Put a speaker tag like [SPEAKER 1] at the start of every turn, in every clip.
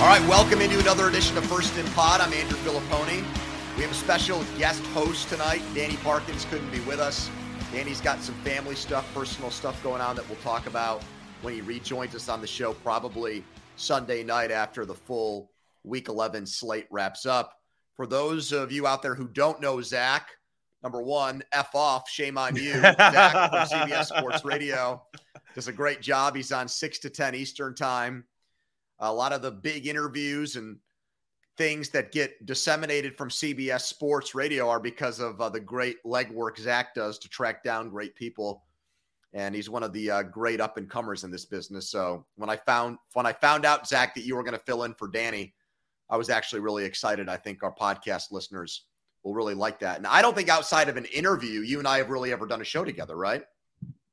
[SPEAKER 1] All right, welcome into another edition of First in Pod. I'm Andrew Filipponi. We have a special guest host tonight. Danny Parkins couldn't be with us. Danny's got some family stuff, personal stuff going on that we'll talk about when he rejoins us on the show, probably Sunday night after the full Week 11 slate wraps up. For those of you out there who don't know Zach, number one, F off, shame on you. Zach from CBS Sports Radio does a great job. He's on 6 to 10 Eastern Time. A lot of the big interviews and things that get disseminated from CBS Sports Radio are because of uh, the great legwork Zach does to track down great people. And he's one of the uh, great up and comers in this business. So when I found when I found out Zach that you were going to fill in for Danny, I was actually really excited. I think our podcast listeners will really like that. And I don't think outside of an interview, you and I have really ever done a show together, right?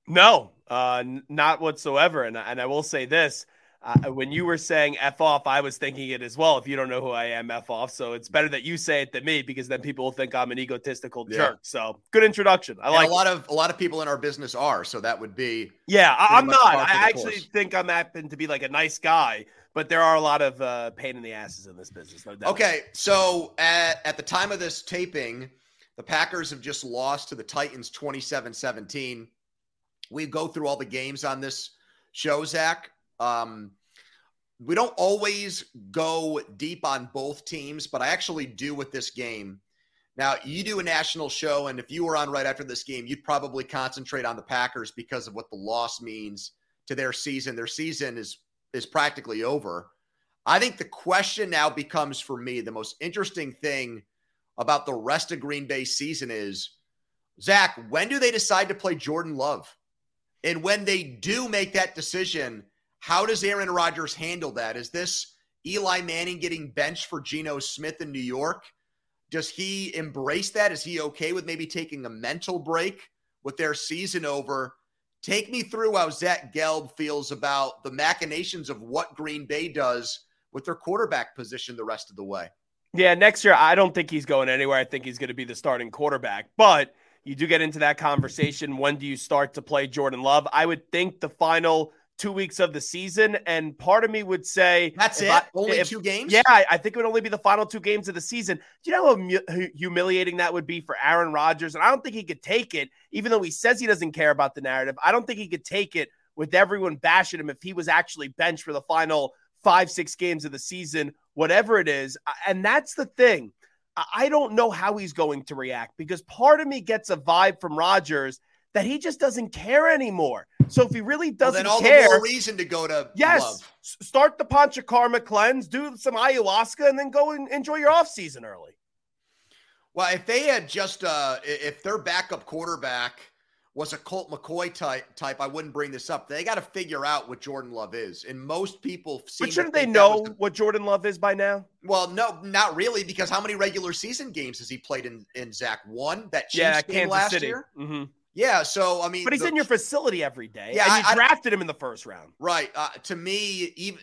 [SPEAKER 2] No, uh, not whatsoever. And, and I will say this. Uh, when you were saying F off, I was thinking it as well. If you don't know who I am, F off. So it's better that you say it than me because then people will think I'm an egotistical
[SPEAKER 1] Yeah.
[SPEAKER 2] jerk. So good introduction. I
[SPEAKER 1] And
[SPEAKER 2] like
[SPEAKER 1] a lot of a lot of people in our business are. So that would be
[SPEAKER 2] Yeah, I'm not. I actually
[SPEAKER 1] course.
[SPEAKER 2] think I'm happen to be like a nice guy, but there are a lot of uh, pain in the asses in this business. No doubt.
[SPEAKER 1] Okay, so at, at the time of this taping, the Packers have just lost to the Titans 27 17. We go through all the games on this show, Zach. Um, we don't always go deep on both teams, but I actually do with this game. Now, you do a national show, and if you were on right after this game, you'd probably concentrate on the Packers because of what the loss means to their season. Their season is is practically over. I think the question now becomes for me the most interesting thing about the rest of Green Bay's season is Zach, when do they decide to play Jordan Love? And when they do make that decision, how does Aaron Rodgers handle that? Is this Eli Manning getting benched for Geno Smith in New York? Does he embrace that? Is he okay with maybe taking a mental break with their season over? Take me through how Zach Gelb feels about the machinations of what Green Bay does with their quarterback position the rest of the way.
[SPEAKER 2] Yeah, next year I don't think he's going anywhere. I think he's going to be the starting quarterback. But you do get into that conversation. When do you start to play Jordan Love? I would think the final two weeks of the season, and part of me would say
[SPEAKER 1] That's it?
[SPEAKER 2] I-
[SPEAKER 1] Only
[SPEAKER 2] if-
[SPEAKER 1] two games?
[SPEAKER 2] Yeah, I, I think it would only be the final two games of the season. Do you know how humiliating that would be for Aaron Rodgers? And I don't think he could take it, even though he says he doesn't care about the narrative. I don't think he could take it with everyone bashing him if he was actually benched for the final five, six games of the season, whatever it is. And that's the thing. I- I don't know how he's going to react because part of me gets a vibe from Rodgers that he just doesn't care anymore. So if he really doesn't care,
[SPEAKER 1] then all
[SPEAKER 2] care,
[SPEAKER 1] the more reason to go to
[SPEAKER 2] Yes.
[SPEAKER 1] Love.
[SPEAKER 2] Start the Panchakarma cleanse, do some ayahuasca, and then go and enjoy your off season early.
[SPEAKER 1] Well, if they had just uh if their backup quarterback was a Colt McCoy type type, I wouldn't bring this up. They got to figure out what Jordan Love is. And most people
[SPEAKER 2] But shouldn't they
[SPEAKER 1] think that was
[SPEAKER 2] know
[SPEAKER 1] the-
[SPEAKER 2] what Jordan Love is by now?
[SPEAKER 1] well, no, not really, because how many regular season games has he played in in Zach? One that Chiefs
[SPEAKER 2] yeah,
[SPEAKER 1] game
[SPEAKER 2] Kansas
[SPEAKER 1] last
[SPEAKER 2] City.
[SPEAKER 1] year.
[SPEAKER 2] Mhm.
[SPEAKER 1] Yeah, so I mean,
[SPEAKER 2] but he's
[SPEAKER 1] the-
[SPEAKER 2] in your facility every day.
[SPEAKER 1] Yeah,
[SPEAKER 2] and you
[SPEAKER 1] I- I-
[SPEAKER 2] drafted him in the first round.
[SPEAKER 1] Right. Uh, to me, even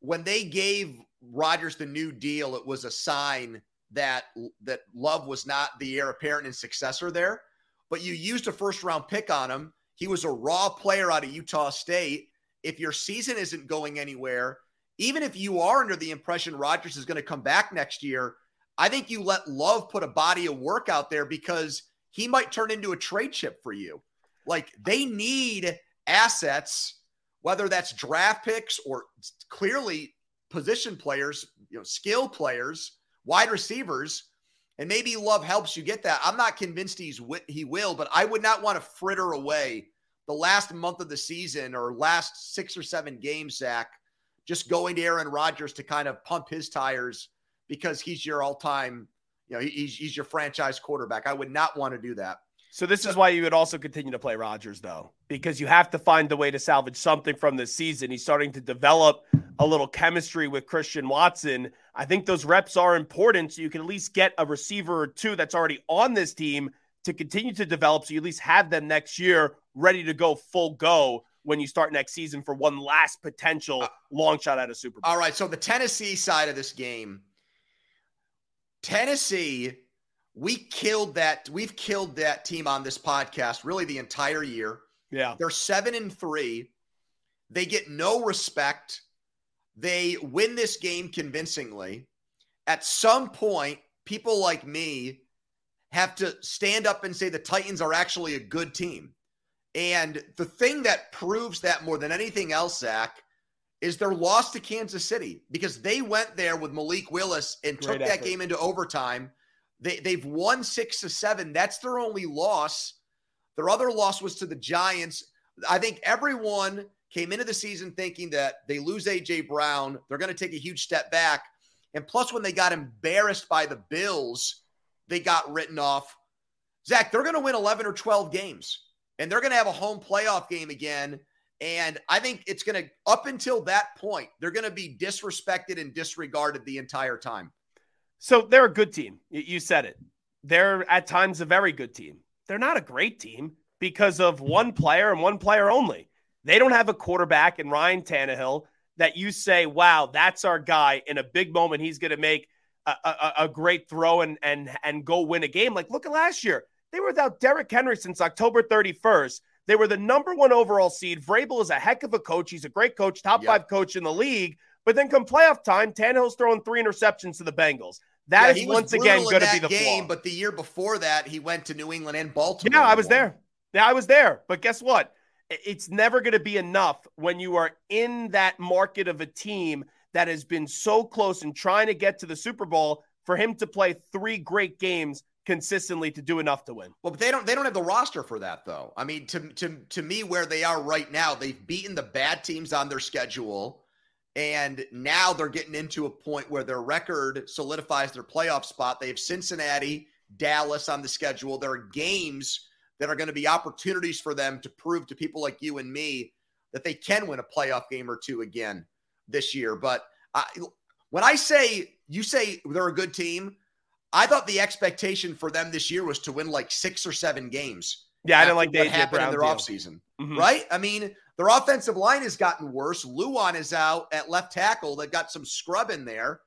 [SPEAKER 1] when they gave Rodgers the new deal, it was a sign that that Love was not the heir apparent and successor there. But you used a first round pick on him. He was a raw player out of Utah State. If your season isn't going anywhere, even if you are under the impression Rodgers is going to come back next year, I think you let Love put a body of work out there because he might turn into a trade chip for you. Like they need assets, whether that's draft picks or clearly position players, you know, skill players, wide receivers, and maybe Love helps you get that. I'm not convinced he's he will, but I would not want to fritter away the last month of the season or last six or seven games, Zach, just going to Aaron Rodgers to kind of pump his tires because he's your all-time, you know, he's, he's your franchise quarterback. I would not want to do that.
[SPEAKER 2] So this is why you would also continue to play Rodgers, though, because you have to find the way to salvage something from this season. He's starting to develop a little chemistry with Christian Watson. I think those reps are important, so you can at least get a receiver or two that's already on this team to continue to develop. So you at least have them next year ready to go full go when you start next season for one last potential uh, long shot at a Super Bowl.
[SPEAKER 1] All right. So the Tennessee side of this game, Tennessee, we killed that. We've killed that team on this podcast really the entire year.
[SPEAKER 2] Yeah.
[SPEAKER 1] They're seven and three. They get no respect. They win this game convincingly. At some point, people like me have to stand up and say the Titans are actually a good team. And the thing that proves that more than anything else, Zach, is their loss to Kansas City because they went there with Malik Willis and
[SPEAKER 2] Great
[SPEAKER 1] took that game into overtime. They, they've won six to seven. That's their only loss. Their other loss was to the Giants. I think everyone came into the season thinking that they lose AJ Brown, they're going to take a huge step back. And plus, when they got embarrassed by the Bills, they got written off. Zach, they're going to win 11 or 12 games, and they're going to have a home playoff game again. And I think it's going to, up until that point, they're going to be disrespected and disregarded the entire time.
[SPEAKER 2] So they're a good team. You said it. They're at times a very good team. They're not a great team because of one player and one player only. They don't have a quarterback in Ryan Tannehill that you say, wow, that's our guy. In a big moment, he's going to make a, a, a great throw and, and, and go win a game. Like, look at last year. They were without Derrick Henry since October 31st. They were the number one overall seed. Vrabel is a heck of a coach. He's a great coach, top
[SPEAKER 1] Yep.
[SPEAKER 2] five coach in the league. But then come playoff time, Tannehill's throwing three interceptions to the Bengals. That
[SPEAKER 1] Yeah,
[SPEAKER 2] is once again going to be the
[SPEAKER 1] game.
[SPEAKER 2] flaw.
[SPEAKER 1] But the year before that, he went to New England and Baltimore.
[SPEAKER 2] yeah, I was there. Yeah, I was there. But guess what? It's never going to be enough when you are in that market of a team that has been so close and trying to get to the Super Bowl for him to play three great games consistently to do enough to win.
[SPEAKER 1] Well, but they don't they don't have the roster for that though. I mean, to to to me where they are right now, they've beaten the bad teams on their schedule and now they're getting into a point where their record solidifies their playoff spot. They have Cincinnati, Dallas on the schedule. There are games that are going to be opportunities for them to prove to people like you and me that they can win a playoff game or two again this year. But I, when I say you say they're a good team, I thought the expectation for them this year was to win like six or seven games.
[SPEAKER 2] Yeah, I didn't like the
[SPEAKER 1] what
[SPEAKER 2] AJ
[SPEAKER 1] happened
[SPEAKER 2] Brown
[SPEAKER 1] in their
[SPEAKER 2] deal.
[SPEAKER 1] offseason,
[SPEAKER 2] Mhm.
[SPEAKER 1] right? I mean, their offensive line has gotten worse. Lewan is out at left tackle. They've got some scrub in there.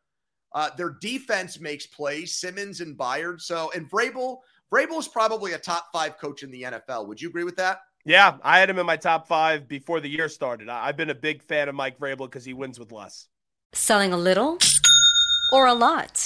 [SPEAKER 1] Uh, their defense makes plays, Simmons and Byard. So, and Vrabel, Vrabel is probably a top five coach in the NFL. Would you agree with that?
[SPEAKER 2] Yeah, I had him in my top five before the year started. I- I've been a big fan of Mike Vrabel because he wins with less.
[SPEAKER 3] Selling a little or a lot?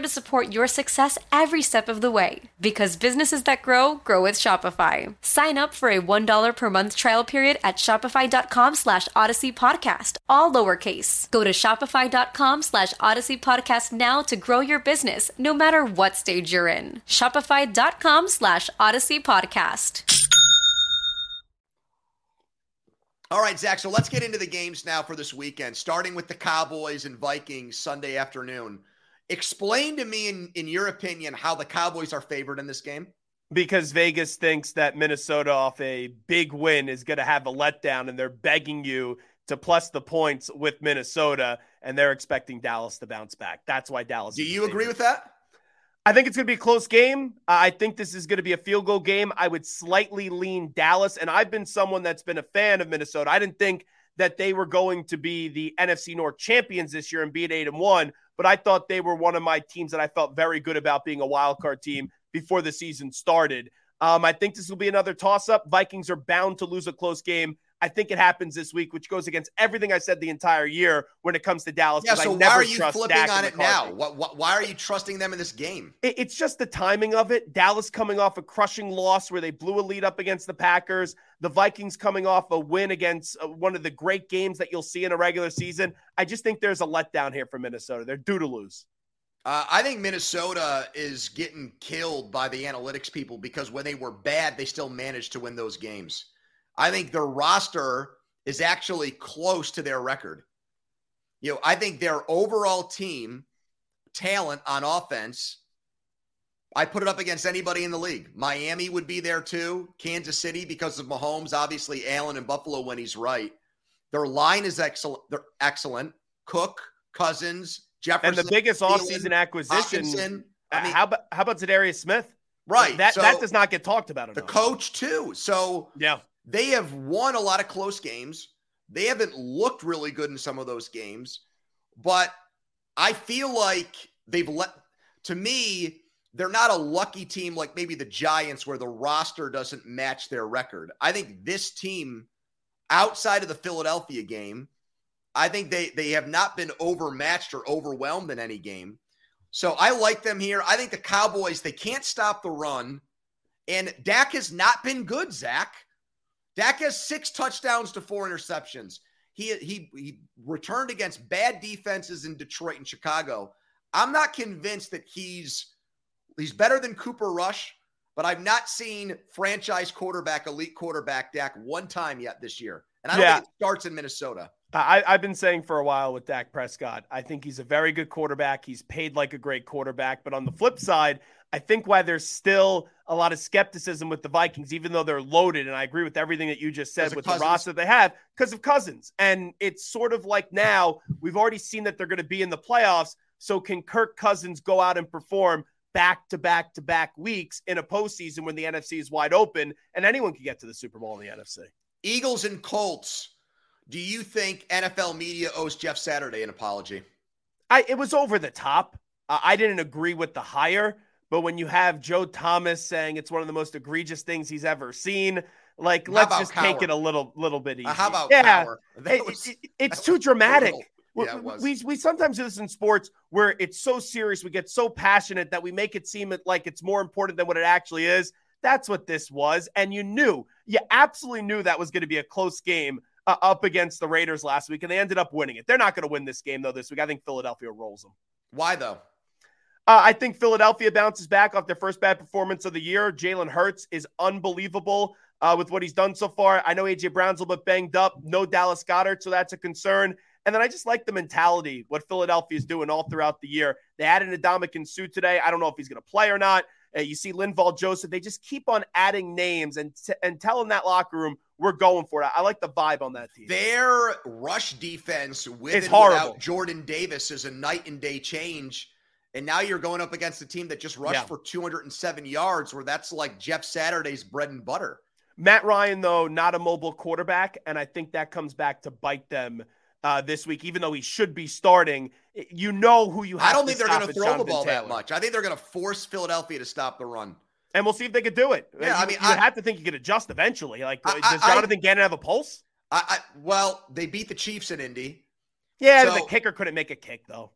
[SPEAKER 3] to support your success every step of the way. Because businesses that grow, grow with Shopify. Sign up for a $1 per month trial period at shopify.com slash odyssey podcast, all lowercase. Go to shopify.com slash odyssey podcast now to grow your business, no matter what stage you're in. Shopify.com slash odyssey podcast.
[SPEAKER 1] All right, Zach. So let's get into the games now for this weekend, starting with the Cowboys and Vikings Sunday afternoon. Explain to me, in, in your opinion, how the Cowboys are favored in this game.
[SPEAKER 2] Because Vegas thinks that Minnesota, off a big win, is going to have a letdown, and they're begging you to plus the points with Minnesota, and they're expecting Dallas to bounce back. That's why Dallas.
[SPEAKER 1] Do you agree with that?
[SPEAKER 2] I think it's going to be a close game. I think this is going to be a field goal game. I would slightly lean Dallas, and I've been someone that's been a fan of Minnesota. I didn't think that they were going to be the NFC North champions this year and be at eight and one, but I thought they were one of my teams that I felt very good about being a wild card team before the season started. Um, I think this will be another toss up. Vikings are bound to lose a close game. I think it happens this week, which goes against everything I said the entire year when it comes to Dallas.
[SPEAKER 1] Yeah, so why are you flipping Dak on it now? What, what, why are you trusting them in this game?
[SPEAKER 2] It, it's just the timing of it. Dallas coming off a crushing loss where they blew a lead up against the Packers. The Vikings coming off a win against uh, one of the great games that you'll see in a regular season. I just think there's a letdown here for Minnesota. They're due to lose.
[SPEAKER 1] Uh, I think Minnesota is getting killed by the analytics people because when they were bad, they still managed to win those games. I think their roster is actually close to their record. You know, I think their overall team talent on offense, I put it up against anybody in the league. Miami would be there too. Kansas City because of Mahomes, obviously Allen and Buffalo when he's right. Their line is excellent. They're excellent. Cook, Cousins, Jefferson,
[SPEAKER 2] and the biggest offseason acquisition. I uh, mean, how about how about Za'Darius Smith?
[SPEAKER 1] Right.
[SPEAKER 2] That
[SPEAKER 1] so
[SPEAKER 2] that does not get talked about enough.
[SPEAKER 1] The coach too. So
[SPEAKER 2] yeah,
[SPEAKER 1] they have won a lot of close games. They haven't looked really good in some of those games, but I feel like they've let, to me, they're not a lucky team like maybe the Giants where the roster doesn't match their record. I think this team, outside of the Philadelphia game, I think they they have not been overmatched or overwhelmed in any game. So I like them here. I think the Cowboys, they can't stop the run. And Dak has not been good, Zach. Dak has six touchdowns to four interceptions. He, he, he returned against bad defenses in Detroit and Chicago. I'm not convinced that he's he's better than Cooper Rush, but I've not seen franchise quarterback, elite quarterback Dak one time yet this year. And I don't yeah. think it starts in Minnesota.
[SPEAKER 2] I, have been saying for a while with Dak Prescott, I think he's a very good quarterback. He's paid like a great quarterback. But on the flip side, I think why there's still a lot of skepticism with the Vikings, even though they're loaded, and I agree with everything that you just said with Cousins. the roster they have, because of Cousins. And it's sort of like now we've already seen that they're going to be in the playoffs. So can Kirk Cousins go out and perform back to back to back weeks in a postseason when the NFC is wide open and anyone can get to the Super Bowl in the NFC?
[SPEAKER 1] Eagles and Colts. Do you think NFL media owes Jeff Saturday an apology?
[SPEAKER 2] I it was over the top. Uh, I didn't agree with the hire, but when you have Joe Thomas saying it's one of the most egregious things he's ever seen, like how let's just take it a little little bit easier. Uh,
[SPEAKER 1] how about
[SPEAKER 2] yeah?
[SPEAKER 1] It,
[SPEAKER 2] was, it, it's too dramatic. Yeah, we, we sometimes do this in sports where it's so serious, we get so passionate that we make it seem like it's more important than what it actually is. That's what this was. And you knew, you absolutely knew that was going to be a close game uh, up against the Raiders last week, and they ended up winning it. They're not going to win this game, though, this week. I think Philadelphia rolls them.
[SPEAKER 1] Why, though?
[SPEAKER 2] Uh, I think Philadelphia bounces back off their first bad performance of the year. Jalen Hurts is unbelievable uh, with what he's done so far. I know AJ Brown's a little bit banged up. No Dallas Goedert, so that's a concern. And then I just like the mentality, what Philadelphia is doing all throughout the year. They added Ndamukong Suh today. I don't know if he's going to play or not. Uh, you see Linval Joseph. They just keep on adding names and t- and telling that locker room we're going for it. I like the vibe on that team.
[SPEAKER 1] Their rush defense with
[SPEAKER 2] it's
[SPEAKER 1] and
[SPEAKER 2] horrible.
[SPEAKER 1] without Jordan Davis is a night and day change. And now you're going up against a team that just rushed
[SPEAKER 2] Yeah.
[SPEAKER 1] for 207 yards, where that's like Jeff Saturday's bread and butter.
[SPEAKER 2] Matt Ryan, though, not a mobile quarterback, and I think that comes back to bite them uh, this week. Even though he should be starting, you know who you have.
[SPEAKER 1] I don't
[SPEAKER 2] to
[SPEAKER 1] think they're going to throw the ball
[SPEAKER 2] Taylor.
[SPEAKER 1] that much. I think they're going to force Philadelphia to stop the run.
[SPEAKER 2] and we'll see if they could do it.
[SPEAKER 1] Yeah,
[SPEAKER 2] you,
[SPEAKER 1] I mean,
[SPEAKER 2] you
[SPEAKER 1] I-
[SPEAKER 2] have to think you could adjust eventually. Like,
[SPEAKER 1] I-
[SPEAKER 2] does
[SPEAKER 1] I-
[SPEAKER 2] Jonathan Gannon have a pulse?
[SPEAKER 1] I, I well, they beat the Chiefs in Indy.
[SPEAKER 2] Yeah,
[SPEAKER 1] So-
[SPEAKER 2] the kicker couldn't make a kick though.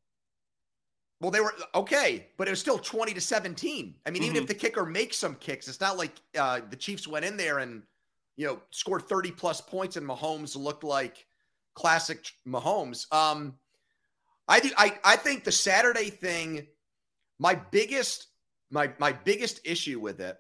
[SPEAKER 1] Well, they were okay, but it was still 20 to 17. I mean, even
[SPEAKER 2] Mhm.
[SPEAKER 1] if the kicker makes some kicks, it's not like uh, the Chiefs went in there and, you know, scored 30 plus points and Mahomes looked like classic Mahomes. Um, I do, I, I think the Saturday thing, my biggest, my, my biggest issue with it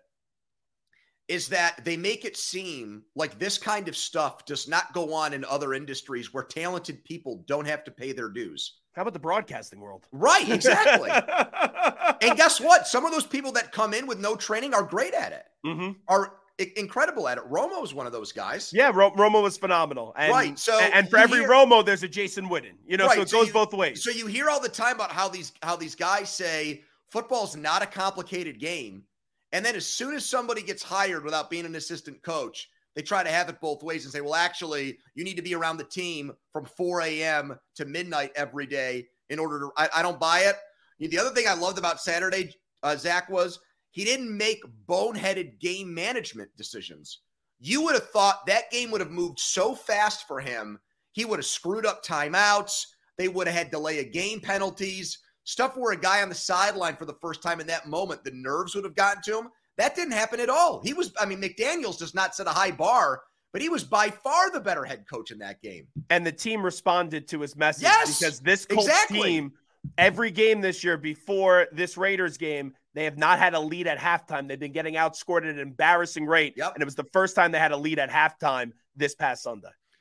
[SPEAKER 1] is that they make it seem like this kind of stuff does not go on in other industries where talented people don't have to pay their dues.
[SPEAKER 2] How about the broadcasting world?
[SPEAKER 1] Right, exactly. and guess what? Some of those people that come in with no training are great at it,
[SPEAKER 2] hmm
[SPEAKER 1] are incredible at it. Romo is one of those guys.
[SPEAKER 2] Yeah, Ro- Romo was phenomenal. And,
[SPEAKER 1] Right, so
[SPEAKER 2] and, for every
[SPEAKER 1] hear-
[SPEAKER 2] Romo, there's a Jason Witten. You know, so it
[SPEAKER 1] so
[SPEAKER 2] goes
[SPEAKER 1] you-
[SPEAKER 2] both ways.
[SPEAKER 1] So you hear all the time about how these how these guys say football's not a complicated game, and then as soon as somebody gets hired without being an assistant coach, they try to have it both ways and say, well, actually, you need to be around the team from 4 a.m. to midnight every day in order to. I, I don't buy it. The other thing I loved about Saturday, uh, Zach, was he didn't make boneheaded game management decisions. You would have thought that game would have moved so fast for him. He would have screwed up timeouts. They would have had delay of game penalties, stuff where a guy on the sideline for the first time in that moment, the nerves would have gotten to him. That didn't happen at all. He was, I mean, McDaniels does not set a high bar, but he was by far the better head coach in that game.
[SPEAKER 2] and the team responded to his message
[SPEAKER 1] Yes,
[SPEAKER 2] because this Colts
[SPEAKER 1] exactly.
[SPEAKER 2] team, every game this year before this Raiders game, they have not had a lead at halftime. They've been getting outscored at an embarrassing rate,
[SPEAKER 1] Yep.
[SPEAKER 2] and it was the first time they had a lead at halftime this past Sunday.